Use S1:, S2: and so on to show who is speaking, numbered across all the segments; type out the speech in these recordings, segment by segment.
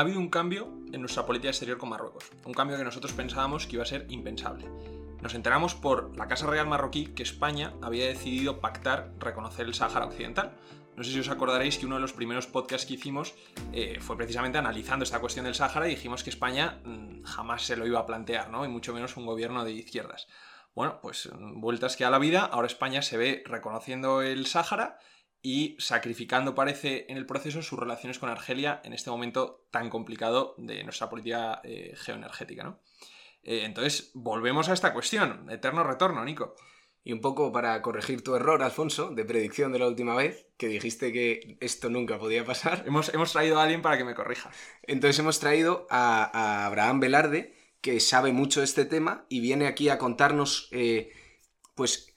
S1: ha habido un cambio en nuestra política exterior con Marruecos, un cambio que nosotros pensábamos que iba a ser impensable. Nos enteramos por la Casa Real marroquí que España había decidido pactar reconocer el Sáhara Occidental. No sé si os acordaréis que uno de los primeros podcasts que hicimos eh, fue precisamente analizando esta cuestión del Sáhara y dijimos que España mm, jamás se lo iba a plantear, ¿no? Y mucho menos un gobierno de izquierdas. Bueno, pues mm, vueltas que a la vida, ahora España se ve reconociendo el Sáhara y sacrificando, parece, en el proceso sus relaciones con Argelia en este momento tan complicado de nuestra política eh, geoenergética, ¿no? Eh, entonces, volvemos a esta cuestión, eterno retorno, Nico.
S2: Y un poco para corregir tu error, Alfonso, de predicción de la última vez, que dijiste que esto nunca podía pasar.
S1: Hemos, hemos traído a alguien para que me corrija.
S2: Entonces hemos traído a, a Abraham Velarde, que sabe mucho de este tema y viene aquí a contarnos, eh, pues,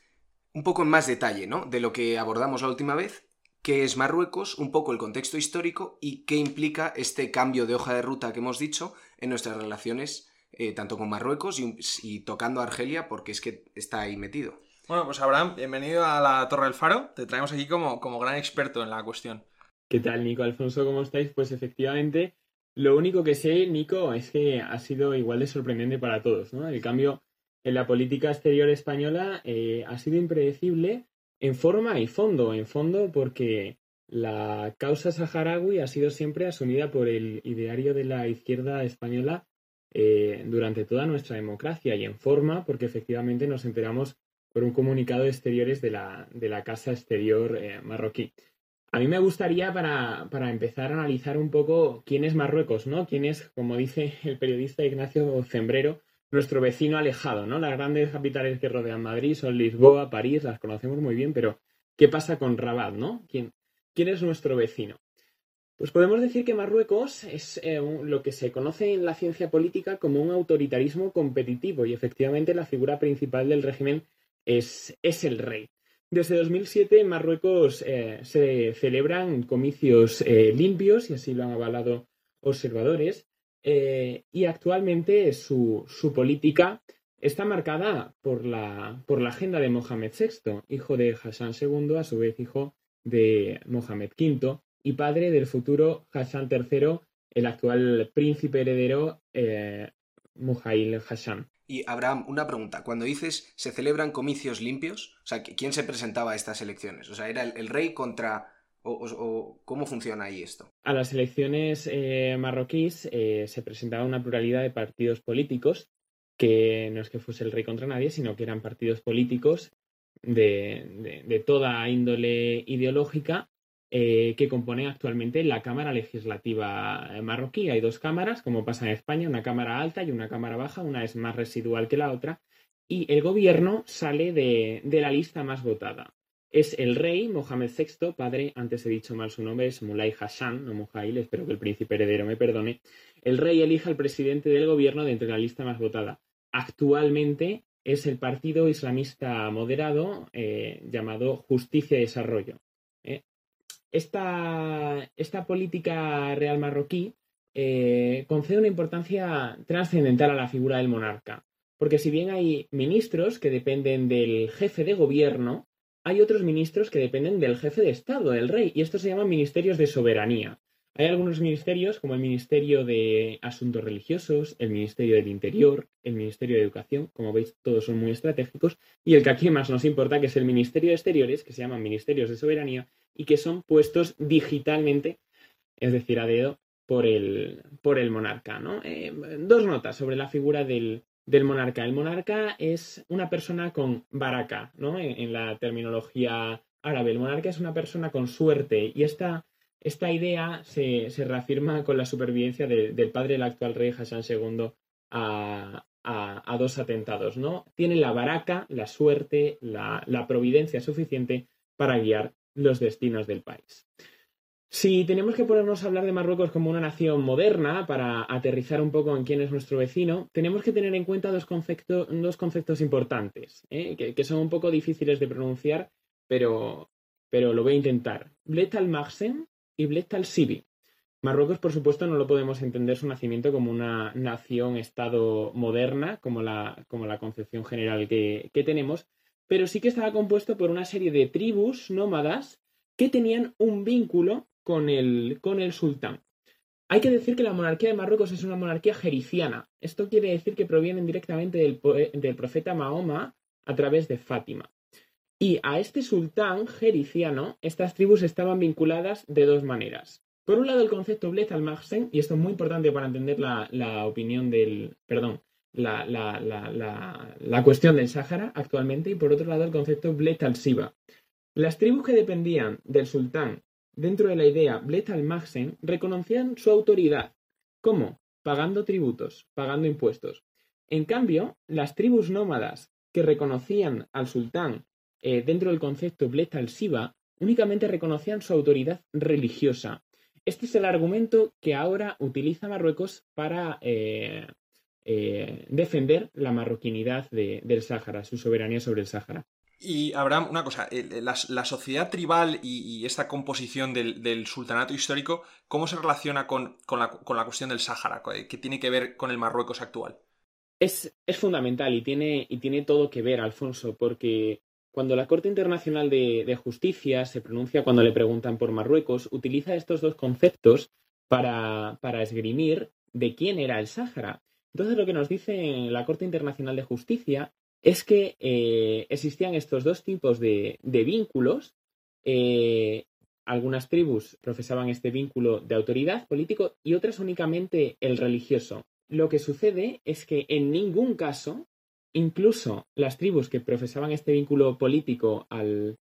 S2: un poco en más detalle, ¿no? De lo que abordamos la última vez, qué es Marruecos, un poco el contexto histórico y qué implica este cambio de hoja de ruta que hemos dicho en nuestras relaciones, eh, tanto con Marruecos y, tocando a Argelia, porque es que está ahí metido.
S1: Bueno, pues Abraham, bienvenido a la Torre del Faro. Te traemos aquí como, como gran experto en la cuestión.
S3: ¿Qué tal, Nico Alfonso? ¿Cómo estáis? Pues efectivamente, lo único que sé, Nico, es que ha sido igual de sorprendente para todos, ¿no? El cambio en la política exterior española eh, ha sido impredecible en forma y fondo. En fondo porque la causa saharaui ha sido siempre asumida por el ideario de la izquierda española eh, durante toda nuestra democracia y en forma porque efectivamente nos enteramos por un comunicado de exteriores de la, de la Casa Exterior eh, marroquí. A mí me gustaría para, para, empezar a analizar un poco quién es Marruecos, ¿no? Quién es, como dice el periodista Ignacio Zembrero, nuestro vecino alejado, ¿no? Las grandes capitales que rodean Madrid son Lisboa, París, las conocemos muy bien, pero ¿qué pasa con Rabat, ¿no? ¿Quién, es nuestro vecino? Pues podemos decir que Marruecos es eh, lo que se conoce en la ciencia política como un autoritarismo competitivo y efectivamente la figura principal del régimen es, es el rey. Desde 2007 en Marruecos eh, se celebran comicios eh, limpios y así lo han avalado observadores eh, y actualmente su, política está marcada por la, por la agenda de Mohamed VI, hijo de Hassan II, a su vez hijo de Mohamed V y padre del futuro Hassan III, el actual príncipe heredero eh, Hassan.
S2: Y Abraham, una pregunta. Cuando dices se celebran comicios limpios, o sea, ¿quién se presentaba a estas elecciones? O sea, ¿era el rey contra o, cómo funciona ahí esto?
S3: A las elecciones eh, marroquíes eh, se presentaba una pluralidad de partidos políticos, que no es que fuese el rey contra nadie, sino que eran partidos políticos de, toda índole ideológica eh, que componen actualmente la Cámara Legislativa marroquí. Hay dos cámaras, como pasa en España, una Cámara alta y una Cámara baja, una es más residual que la otra, y el gobierno sale de la lista más votada es el rey Mohamed VI, padre, antes he dicho mal su nombre, es Mulay Hassan, no Muhail, espero que el príncipe heredero me perdone. El rey elija al presidente del gobierno de entre la lista más votada. Actualmente es el partido islamista moderado eh, llamado Justicia y Desarrollo. Eh, esta, política real marroquí eh, concede una importancia trascendental a la figura del monarca, porque si bien hay ministros que dependen del jefe de gobierno, hay otros ministros que dependen del jefe de Estado, del rey, y estos se llaman ministerios de soberanía. Hay algunos ministerios, como el Ministerio de Asuntos Religiosos, el Ministerio del Interior, el Ministerio de Educación, como veis, todos son muy estratégicos, y el que aquí más nos importa, que es el Ministerio de Exteriores, que se llaman Ministerios de Soberanía, y que son puestos digitalmente, es decir, a dedo, por el, por el monarca. Eh, dos notas sobre la figura del, del monarca. El monarca es una persona con baraka, ¿no? En, la terminología árabe. El monarca es una persona con suerte y esta, esta idea se, reafirma con la supervivencia del padre del actual rey Hassan II a, dos atentados, ¿no? Tiene la baraka, la suerte, la, la providencia suficiente para guiar los destinos del país. Si tenemos que ponernos a hablar de Marruecos como una nación moderna para aterrizar un poco en quién es nuestro vecino, tenemos que tener en cuenta dos, dos conceptos importantes, ¿eh? que, son un poco difíciles de pronunciar, pero, pero lo voy a intentar. Blet al-Maxen y Blet al-Sibi. Marruecos, por supuesto, no lo podemos entender su nacimiento como una nación-estado moderna, como la, como la concepción general que, que tenemos, pero sí que estaba compuesto por una serie de tribus nómadas que tenían un vínculo con el, con el sultán. Hay que decir que la monarquía de Marruecos es una monarquía jericiana. Esto quiere decir que provienen directamente del, del profeta Mahoma a través de Fátima. Y a este sultán jericiano, estas tribus estaban vinculadas de dos maneras. Por un lado, el concepto Bled al-Mahsen, y esto es muy importante para entender la, opinión del. Perdón, la, la, cuestión del Sáhara actualmente, y por otro lado, el concepto Bled al-Siba. Las tribus que dependían del sultán dentro de la idea Bled al-Mahsen reconocían su autoridad. ¿Cómo? Pagando tributos, pagando impuestos. En cambio, las tribus nómadas que reconocían al sultán eh, dentro del concepto Bled al-Siba únicamente reconocían su autoridad religiosa. Este es el argumento que ahora utiliza Marruecos para eh, eh, defender la marroquinidad del Sáhara, su soberanía sobre el Sáhara.
S1: Y Abraham, una cosa, la, sociedad tribal y, esta composición del, sultanato histórico, ¿cómo se relaciona con, la, cuestión del Sáhara? ¿Qué tiene que ver con el Marruecos actual?
S3: Es, fundamental y tiene, y tiene todo que ver, Alfonso, porque cuando la Corte Internacional de, Justicia se pronuncia cuando le preguntan por Marruecos, utiliza estos dos conceptos para, esgrimir de quién era el Sáhara. Entonces lo que nos dice la Corte Internacional de Justicia es que eh, existían estos dos tipos de, vínculos. Eh, algunas tribus profesaban este vínculo de autoridad político y otras únicamente el religioso. Lo que sucede es que en ningún caso Incluso las tribus que profesaban este vínculo político al,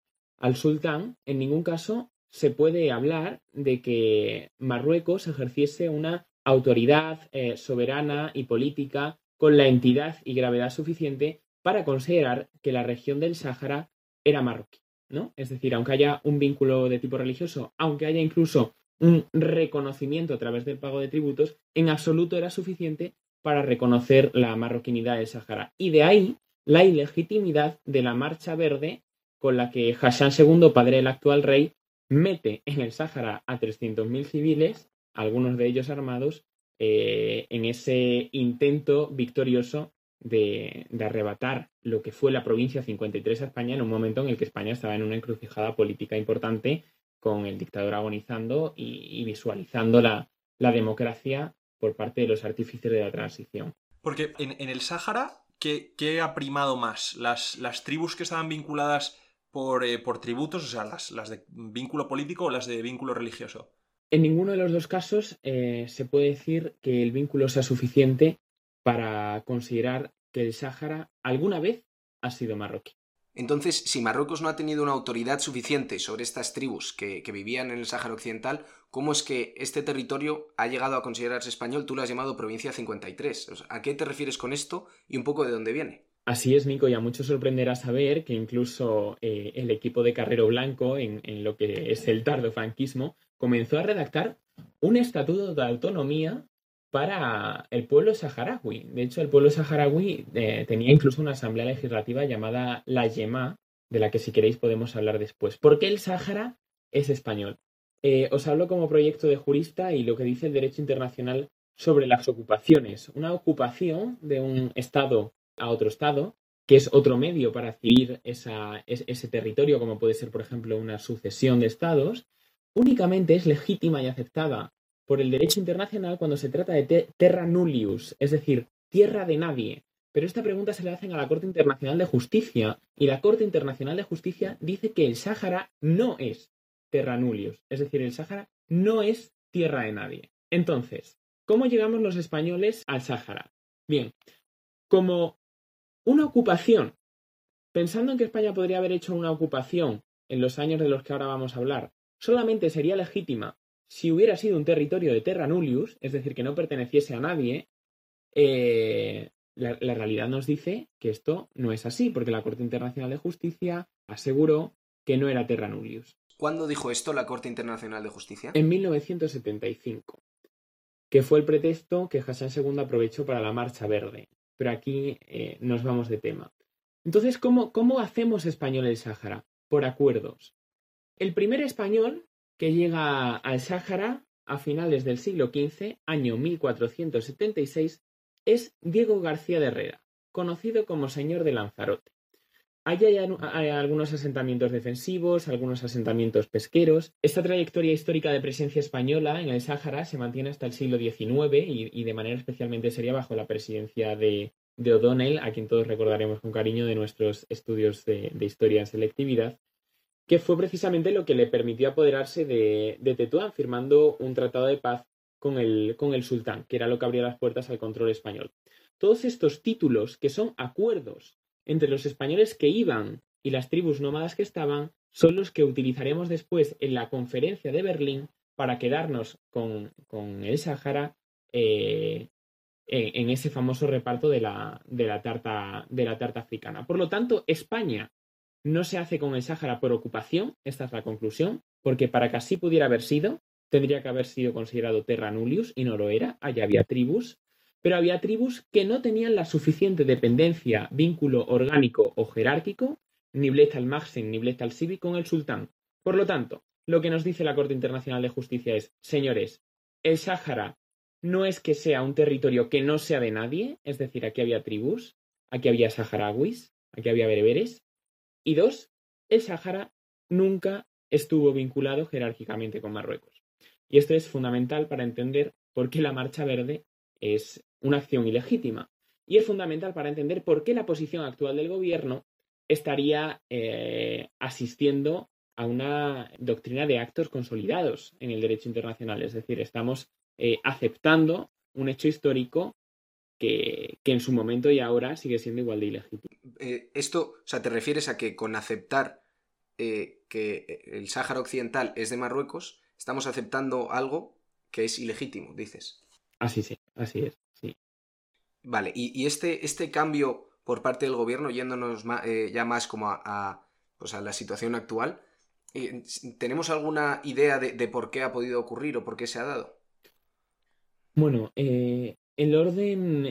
S3: sultán, en ningún caso se puede hablar de que Marruecos ejerciese una autoridad eh, soberana y política con la entidad y gravedad suficiente para considerar que la región del Sáhara era marroquí, ¿no? Es decir, aunque haya un vínculo de tipo religioso, aunque haya incluso un reconocimiento a través del pago de tributos, en absoluto era suficiente para reconocer la marroquinidad del Sahara. Y de ahí la ilegitimidad de la Marcha Verde con la que Hassan II, padre del actual rey, mete en el Sáhara a 300.000 civiles, algunos de ellos armados, eh, en ese intento victorioso de, arrebatar lo que fue la provincia 53 a España en un momento en el que España estaba en una encrucijada política importante con el dictador agonizando y, visualizando la, la democracia por parte de los artífices de la transición.
S1: Porque en, el Sáhara, ¿qué, ha primado más? ¿Las, las tribus que estaban vinculadas por, eh, por tributos, o sea, las, las, de vínculo político o las de vínculo religioso?
S3: En ninguno de los dos casos eh, se puede decir que el vínculo sea suficiente para considerar que el Sáhara alguna vez ha sido marroquí.
S2: Entonces, si Marruecos no ha tenido una autoridad suficiente sobre estas tribus que, vivían en el Sáhara Occidental, ¿cómo es que este territorio ha llegado a considerarse español? Tú lo has llamado Provincia 53. ¿A qué te refieres con esto y un poco de dónde viene?
S3: Así es, Nico, y a muchos sorprenderá saber que incluso eh, el equipo de Carrero Blanco, en, en, lo que es el tardo franquismo, comenzó a redactar un estatuto de autonomía para el pueblo saharaui. De hecho, el pueblo saharaui eh, tenía incluso una asamblea legislativa llamada la Yema, de la que si queréis podemos hablar después. ¿Por qué el Sáhara es español? Eh, os hablo como proyecto de jurista y lo que dice el derecho internacional sobre las ocupaciones. Una ocupación de un Estado a otro Estado, que es otro medio para adquirir ese territorio, como puede ser, por ejemplo, una sucesión de Estados, únicamente es legítima y aceptada por el derecho internacional cuando se trata de terra nullius, es decir, tierra de nadie. Pero esta pregunta se le hacen a la Corte Internacional de Justicia y la Corte Internacional de Justicia dice que el Sáhara no es terra nullius, es decir, el Sáhara no es tierra de nadie. Entonces, ¿cómo llegamos los españoles al Sáhara? Bien, como una ocupación, pensando en que España podría haber hecho una ocupación en los años de los que ahora vamos a hablar, solamente sería legítima si hubiera sido un territorio de terra nullius, es decir, que no perteneciese a nadie, eh, la, realidad nos dice que esto no es así, porque la Corte Internacional de Justicia aseguró que no era terra nullius.
S2: ¿Cuándo dijo esto la Corte Internacional de Justicia?
S3: En 1975, que fue el pretexto que Hassan II aprovechó para la Marcha Verde. Pero aquí eh, nos vamos de tema. Entonces, ¿cómo, ¿cómo hacemos español el Sáhara? Por acuerdos. El primer español que llega al Sáhara a finales del siglo XV, año 1476, es Diego García de Herrera, conocido como Señor de Lanzarote. hay, algunos asentamientos defensivos, algunos asentamientos pesqueros. Esta trayectoria histórica de presencia española en el Sáhara se mantiene hasta el siglo XIX y, de manera especialmente seria bajo la presidencia de, O'Donnell, a quien todos recordaremos con cariño de nuestros estudios de, historia en selectividad, que fue precisamente lo que le permitió apoderarse de, Tetuán, firmando un tratado de paz con el, sultán, que era lo que abría las puertas al control español. Todos estos títulos, que son acuerdos entre los españoles que iban y las tribus nómadas que estaban son los que utilizaremos después en la conferencia de Berlín para quedarnos con, el Sahara eh, en, ese famoso reparto de, la tarta, de la tarta africana. Por lo tanto, España no se hace con el Sáhara por ocupación, esta es la conclusión, porque para que así pudiera haber sido, tendría que haber sido considerado terra nullius y no lo era, allá había tribus pero había tribus que no tenían la suficiente dependencia, vínculo orgánico o jerárquico, ni Bled al-Mahsen ni Bled al-Sibi con el sultán. Por lo tanto, lo que nos dice la Corte Internacional de Justicia es, señores, el Sáhara no es que sea un territorio que no sea de nadie, es decir, aquí había tribus, aquí había saharauis, aquí había bereberes, y dos, el Sáhara nunca estuvo vinculado jerárquicamente con Marruecos. Y esto es fundamental para entender por qué la Marcha Verde es una acción ilegítima. Y es fundamental para entender por qué la posición actual del gobierno estaría eh, asistiendo a una doctrina de actos consolidados en el derecho internacional. Es decir, estamos eh, aceptando un hecho histórico que, en su momento y ahora sigue siendo igual de ilegítimo.
S2: Eh, esto, o sea, ¿te refieres a que con aceptar que el Sáhara Occidental es de Marruecos, estamos aceptando algo que es ilegítimo, dices?
S3: Así sí, así es.
S2: Vale, y, este, este cambio por parte del gobierno, yéndonos eh, ya más como a, pues a la situación actual, eh, ¿tenemos alguna idea de, por qué ha podido ocurrir o por qué se ha dado?
S3: Bueno, eh, el orden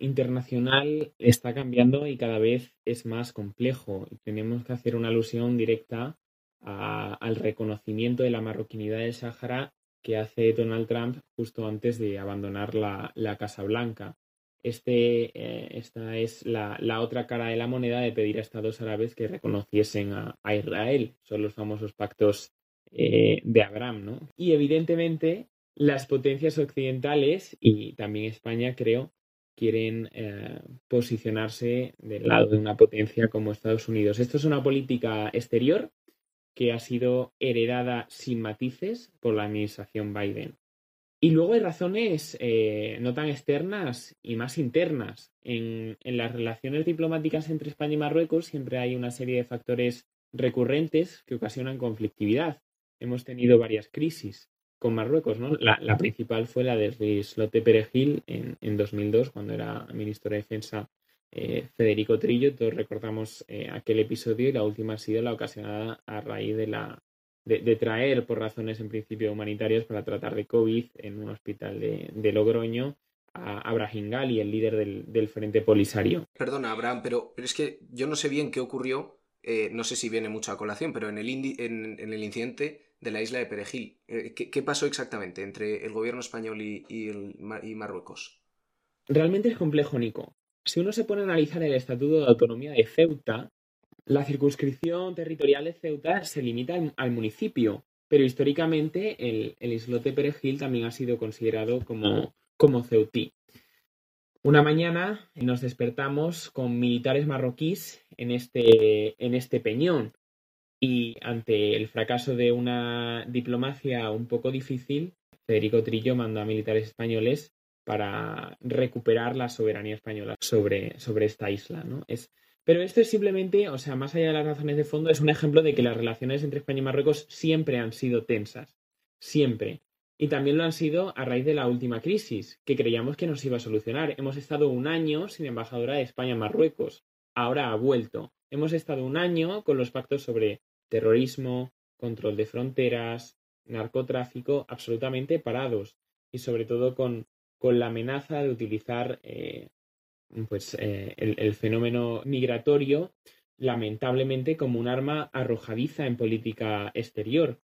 S3: internacional está cambiando y cada vez es más complejo. Tenemos que hacer una alusión directa al reconocimiento de la marroquinidad del Sáhara que hace Donald Trump justo antes de abandonar la, la Casa Blanca. Este, eh, esta es la, otra cara de la moneda de pedir a estados árabes que reconociesen a, Israel. Son los famosos pactos eh, de Abraham, ¿no? Y evidentemente las potencias occidentales y también España, creo, quieren eh, posicionarse del lado de una potencia como Estados Unidos. Esto es una política exterior que ha sido heredada sin matices por la administración Biden. Y luego hay razones eh, no tan externas y más internas. En, las relaciones diplomáticas entre España y Marruecos siempre hay una serie de factores recurrentes que ocasionan conflictividad. Hemos tenido varias crisis con Marruecos, ¿no? La, principal fue la de Lotte Perejil en, en 2002, cuando era ministro de Defensa eh, Federico Trillo. Todos recordamos eh, aquel episodio y la última ha sido la ocasionada a raíz de la de, traer por razones en principio humanitarias para tratar de COVID en un hospital de, Logroño a Abraham Gali, el líder del, Frente Polisario.
S2: Perdona, Abraham, pero, pero, es que yo no sé bien qué ocurrió, eh, no sé si viene mucho a colación, pero en el, en, el incidente de la isla de Perejil, eh, ¿qué, pasó exactamente entre el gobierno español y, Marruecos?
S3: Realmente es complejo, Nico. Si uno se pone a analizar el Estatuto de Autonomía de Ceuta, la circunscripción territorial de Ceuta se limita al, municipio, pero históricamente el, islote Perejil también ha sido considerado como, ceutí. Una mañana nos despertamos con militares marroquíes en este, en este peñón y ante el fracaso de una diplomacia un poco difícil, Federico Trillo mandó a militares españoles para recuperar la soberanía española sobre, sobre esta isla. ¿no? Es, pero esto es simplemente, o sea, más allá de las razones de fondo, es un ejemplo de que las relaciones entre España y Marruecos siempre han sido tensas. Siempre. Y también lo han sido a raíz de la última crisis, que creíamos que nos iba a solucionar. Hemos estado un año sin embajadora de España en Marruecos. Ahora ha vuelto. Hemos estado un año con los pactos sobre terrorismo, control de fronteras, narcotráfico, absolutamente parados. Y sobre todo con, con la amenaza de utilizar eh, pues, eh, el, fenómeno migratorio lamentablemente como un arma arrojadiza en política exterior.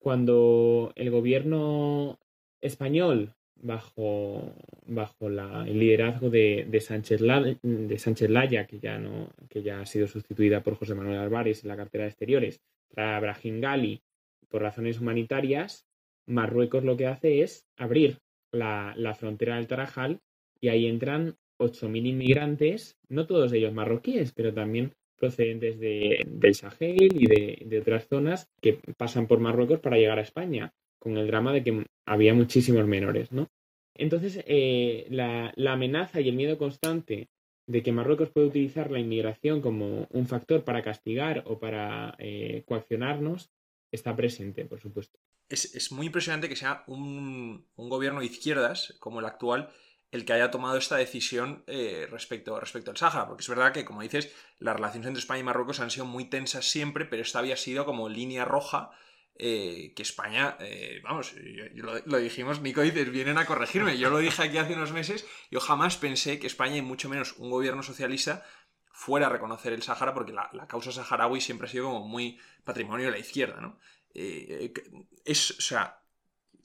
S3: Cuando el gobierno español bajo, bajo el liderazgo de, Sánchez de Sánchez Laya, que ya, no, que ya ha sido sustituida por José Manuel Álvarez en la cartera de exteriores, para Brahim Gali por razones humanitarias, Marruecos lo que hace es abrir la, frontera del Tarajal y ahí entran 8.000 inmigrantes, no todos ellos marroquíes, pero también procedentes de, del Sahel y de, otras zonas que pasan por Marruecos para llegar a España, con el drama de que había muchísimos menores, ¿no? Entonces, eh, la, amenaza y el miedo constante de que Marruecos puede utilizar la inmigración como un factor para castigar o para eh, coaccionarnos está presente, por supuesto.
S1: Es, muy impresionante que sea un, un, gobierno de izquierdas como el actual el que haya tomado esta decisión eh, respecto, respecto al Sáhara, porque es verdad que, como dices, las relaciones entre España y Marruecos han sido muy tensas siempre, pero esta había sido como línea roja eh, que España, eh, vamos, lo, dijimos, Nico dices, vienen a corregirme, yo lo dije aquí hace unos meses, yo jamás pensé que España y mucho menos un gobierno socialista fuera a reconocer el Sáhara, porque la, causa saharaui siempre ha sido como muy patrimonio de la izquierda, ¿no? es, o sea,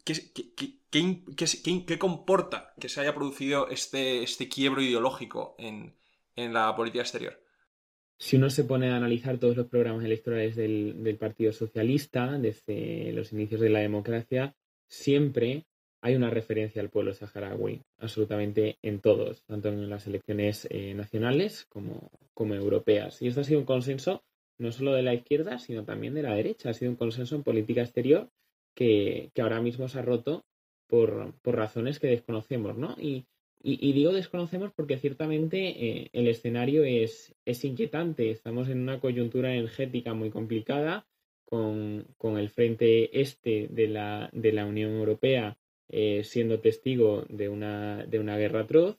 S1: ¿Qué, comporta que se haya producido este, este quiebro ideológico en, la política exterior?
S3: Si uno se pone a analizar todos los programas electorales del, del, Partido Socialista desde los inicios de la democracia, siempre hay una referencia al pueblo saharaui, absolutamente en todos, tanto en las elecciones eh, nacionales como, como europeas. Y esto ha sido un consenso no solo de la izquierda, sino también de la derecha. Ha sido un consenso en política exterior que, ahora mismo se ha roto por, razones que desconocemos, ¿no? Y, digo desconocemos porque ciertamente eh, el escenario es, es, inquietante. Estamos en una coyuntura energética muy complicada con, el frente este de la, de la Unión Europea eh, siendo testigo de una, de una guerra atroz.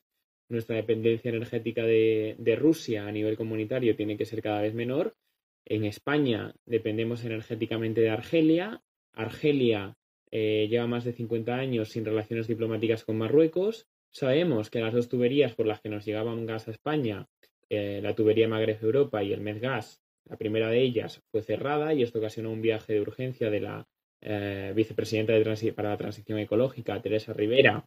S3: Nuestra dependencia energética de, de Rusia a nivel comunitario tiene que ser cada vez menor. En España dependemos energéticamente de Argelia Argelia eh, lleva más de 50 años sin relaciones diplomáticas con Marruecos. Sabemos que las dos tuberías por las que nos llegaban gas a España, eh, la tubería Magreb-Europa y el Medgas, la primera de ellas fue cerrada y esto ocasionó un viaje de urgencia de la eh, vicepresidenta para la transición ecológica, Teresa Rivera,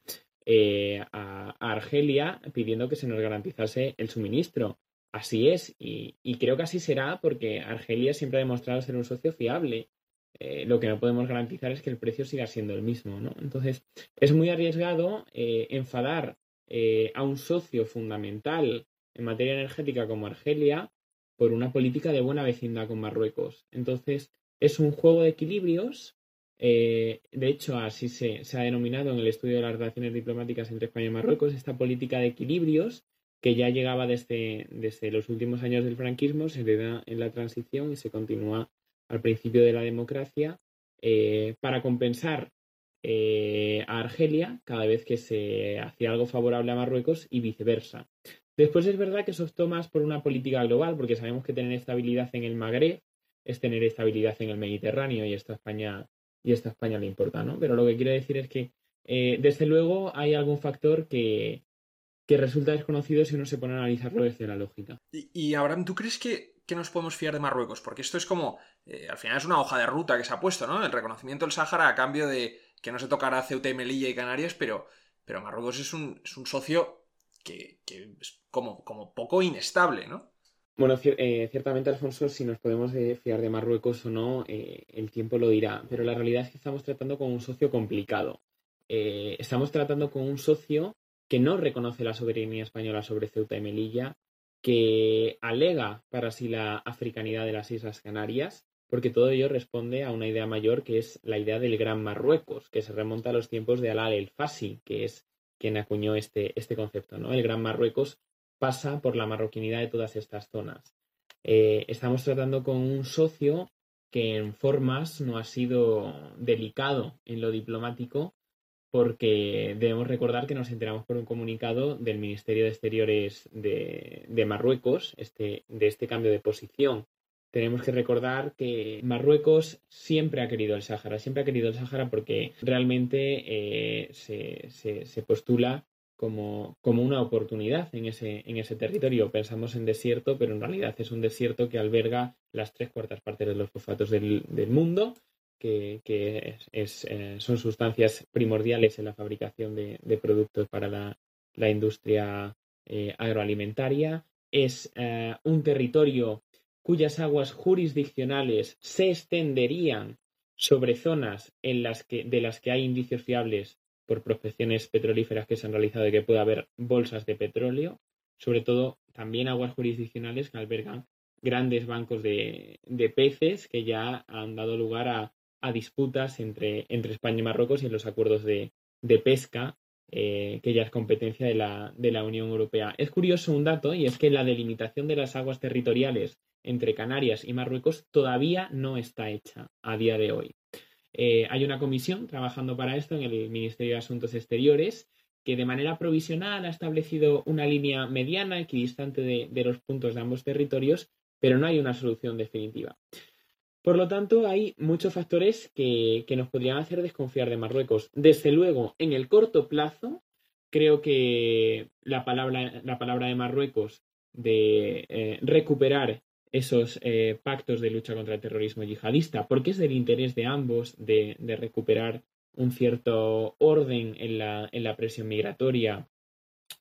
S3: a, Argelia pidiendo que se nos garantizase el suministro. Así es, y, creo que así será porque Argelia siempre ha demostrado ser un socio fiable eh, lo que no podemos garantizar es que el precio siga siendo el mismo, ¿no? Entonces, es muy arriesgado eh, enfadar eh, a un socio fundamental en materia energética como Argelia por una política de buena vecindad con Marruecos. Entonces, es un juego de equilibrios. de hecho, así se, ha denominado en el estudio de las relaciones diplomáticas entre España y Marruecos, esta política de equilibrios que ya llegaba desde, desde los últimos años del franquismo, se da en la transición y se continúa al principio de la democracia eh, para compensar eh, a Argelia cada vez que se hacía algo favorable a Marruecos y viceversa. Después es verdad que eso optó más por una política global, porque sabemos que tener estabilidad en el Magreb es tener estabilidad en el Mediterráneo y esto a España, y España le importa, ¿no? Pero lo que quiero decir es que, eh, desde luego, hay algún factor que, que resulta desconocido si uno se pone a analizarlo desde la lógica.
S1: Y Abraham, ¿tú crees que que nos podemos fiar de Marruecos? Porque esto es como, eh, al final es una hoja de ruta que se ha puesto, ¿no? El reconocimiento del Sáhara a cambio de que no se tocará Ceuta y Melilla y Canarias, pero, pero Marruecos es un, socio que, es como, como poco inestable, ¿no?
S3: Bueno, eh, ciertamente, Alfonso, si nos podemos eh, fiar de Marruecos o no, el tiempo lo dirá, pero la realidad es que estamos tratando con un socio complicado. estamos tratando con un socio que no reconoce la soberanía española sobre Ceuta y Melilla, que alega para sí la africanidad de las Islas Canarias, porque todo ello responde a una idea mayor que es la idea del Gran Marruecos, que se remonta a los tiempos de Alal el Fasi, que es quien acuñó este, este concepto. ¿no? El Gran Marruecos pasa por la marroquinidad de todas estas zonas. Eh, estamos tratando con un socio que en formas no ha sido delicado en lo diplomático, porque debemos recordar que nos enteramos por un comunicado del Ministerio de Exteriores de, Marruecos este, de este cambio de posición. Tenemos que recordar que Marruecos siempre ha querido el Sáhara, siempre ha querido el Sáhara porque realmente eh, se, postula como, como, una oportunidad en ese, en ese territorio. Pensamos en desierto, pero en realidad es un desierto que alberga las tres cuartas partes de los fosfatos del, del mundo que, eh, son sustancias primordiales en la fabricación de, productos para la, industria eh, agroalimentaria. Es eh, un territorio cuyas aguas jurisdiccionales se extenderían sobre zonas en las que, de las que hay indicios fiables por prospecciones petrolíferas que se han realizado de que puede haber bolsas de petróleo, sobre todo también aguas jurisdiccionales que albergan grandes bancos de, peces que ya han dado lugar a, disputas entre, entre, España y Marruecos y en los acuerdos de, pesca, eh, que ya es competencia de la, de la Unión Europea. Es curioso un dato y es que la delimitación de las aguas territoriales entre Canarias y Marruecos todavía no está hecha a día de hoy. Eh, hay una comisión trabajando para esto en el Ministerio de Asuntos Exteriores que de manera provisional ha establecido una línea mediana, equidistante de, los puntos de ambos territorios, pero no hay una solución definitiva. Por lo tanto, hay muchos factores que, nos podrían hacer desconfiar de Marruecos. Desde luego, en el corto plazo, creo que la palabra, la palabra de Marruecos de eh, recuperar esos eh, pactos de lucha contra el terrorismo yihadista, porque es del interés de ambos de, recuperar un cierto orden en la, en la, presión migratoria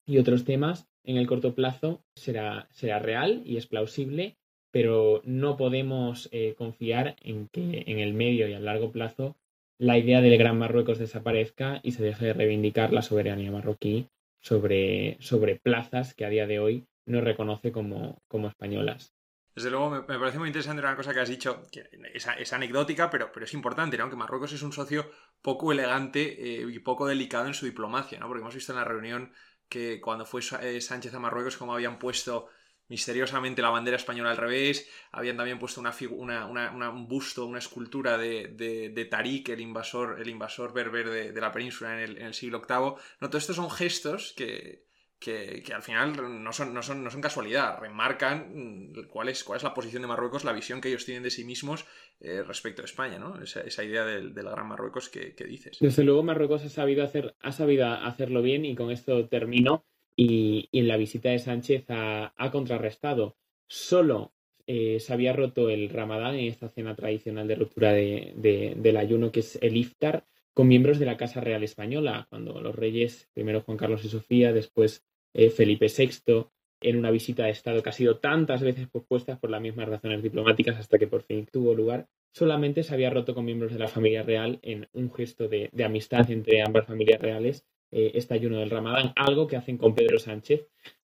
S3: y otros temas, en el corto plazo será, será real y es plausible, pero no podemos eh, confiar en que en el medio y a largo plazo la idea del Gran Marruecos desaparezca y se deje de reivindicar la soberanía marroquí sobre, sobre plazas que a día de hoy no reconoce como, como españolas.
S1: Desde luego, me, parece muy interesante una cosa que has dicho, que es, anecdótica, pero, pero es importante, ¿no? Que Marruecos es un socio poco elegante eh, y poco delicado en su diplomacia, ¿no? Porque hemos visto en la reunión que cuando fue eh, Sánchez a Marruecos, como habían puesto misteriosamente la bandera española al revés, habían también puesto una, un busto, una escultura de, de, de, Tariq, el invasor, el invasor berber de, la península en el, en el siglo VIII. No, todos estos son gestos que, que, al final no son, no, son, no son casualidad, remarcan mm, cuál es, cuál es la posición de Marruecos, la visión que ellos tienen de sí mismos eh, respecto a España, ¿no? Esa, idea del, gran Marruecos que, dices.
S3: Desde luego Marruecos ha sabido, hacer, ha sabido hacerlo bien y con esto termino. Y, en la visita de Sánchez ha, contrarrestado. Solo eh, se había roto el ramadán en esta cena tradicional de ruptura del ayuno que es el iftar con miembros de la Casa Real Española, cuando los reyes, primero Juan Carlos y Sofía, después eh, Felipe VI, en una visita de Estado que ha sido tantas veces pospuesta por las mismas razones diplomáticas hasta que por fin tuvo lugar, solamente se había roto con miembros de la familia real en un gesto de, amistad entre ambas familias reales eh, este ayuno del Ramadán, algo que hacen con Pedro Sánchez,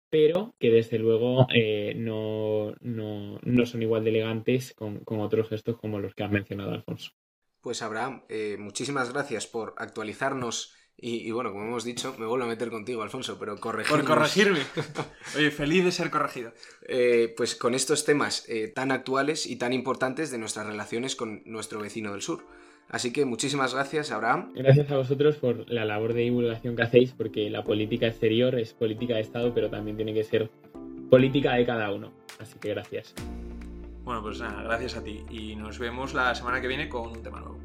S3: pero que desde luego eh, no, son igual de elegantes con, otros gestos como los que has mencionado, Alfonso.
S2: Pues Abraham, muchísimas gracias por actualizarnos y, bueno, como hemos dicho, me vuelvo a meter contigo, Alfonso, pero corregirme.
S1: Por corregirme. Oye, feliz de ser corregido.
S2: Eh, pues con estos temas eh, tan actuales y tan importantes de nuestras relaciones con nuestro vecino del sur. Así que muchísimas gracias, Abraham.
S3: Gracias a vosotros por la labor de divulgación que hacéis, porque la política exterior es política de Estado, pero también tiene que ser política de cada uno. Así que gracias.
S1: Bueno, pues nada, gracias a ti. Y nos vemos la semana que viene con un tema nuevo.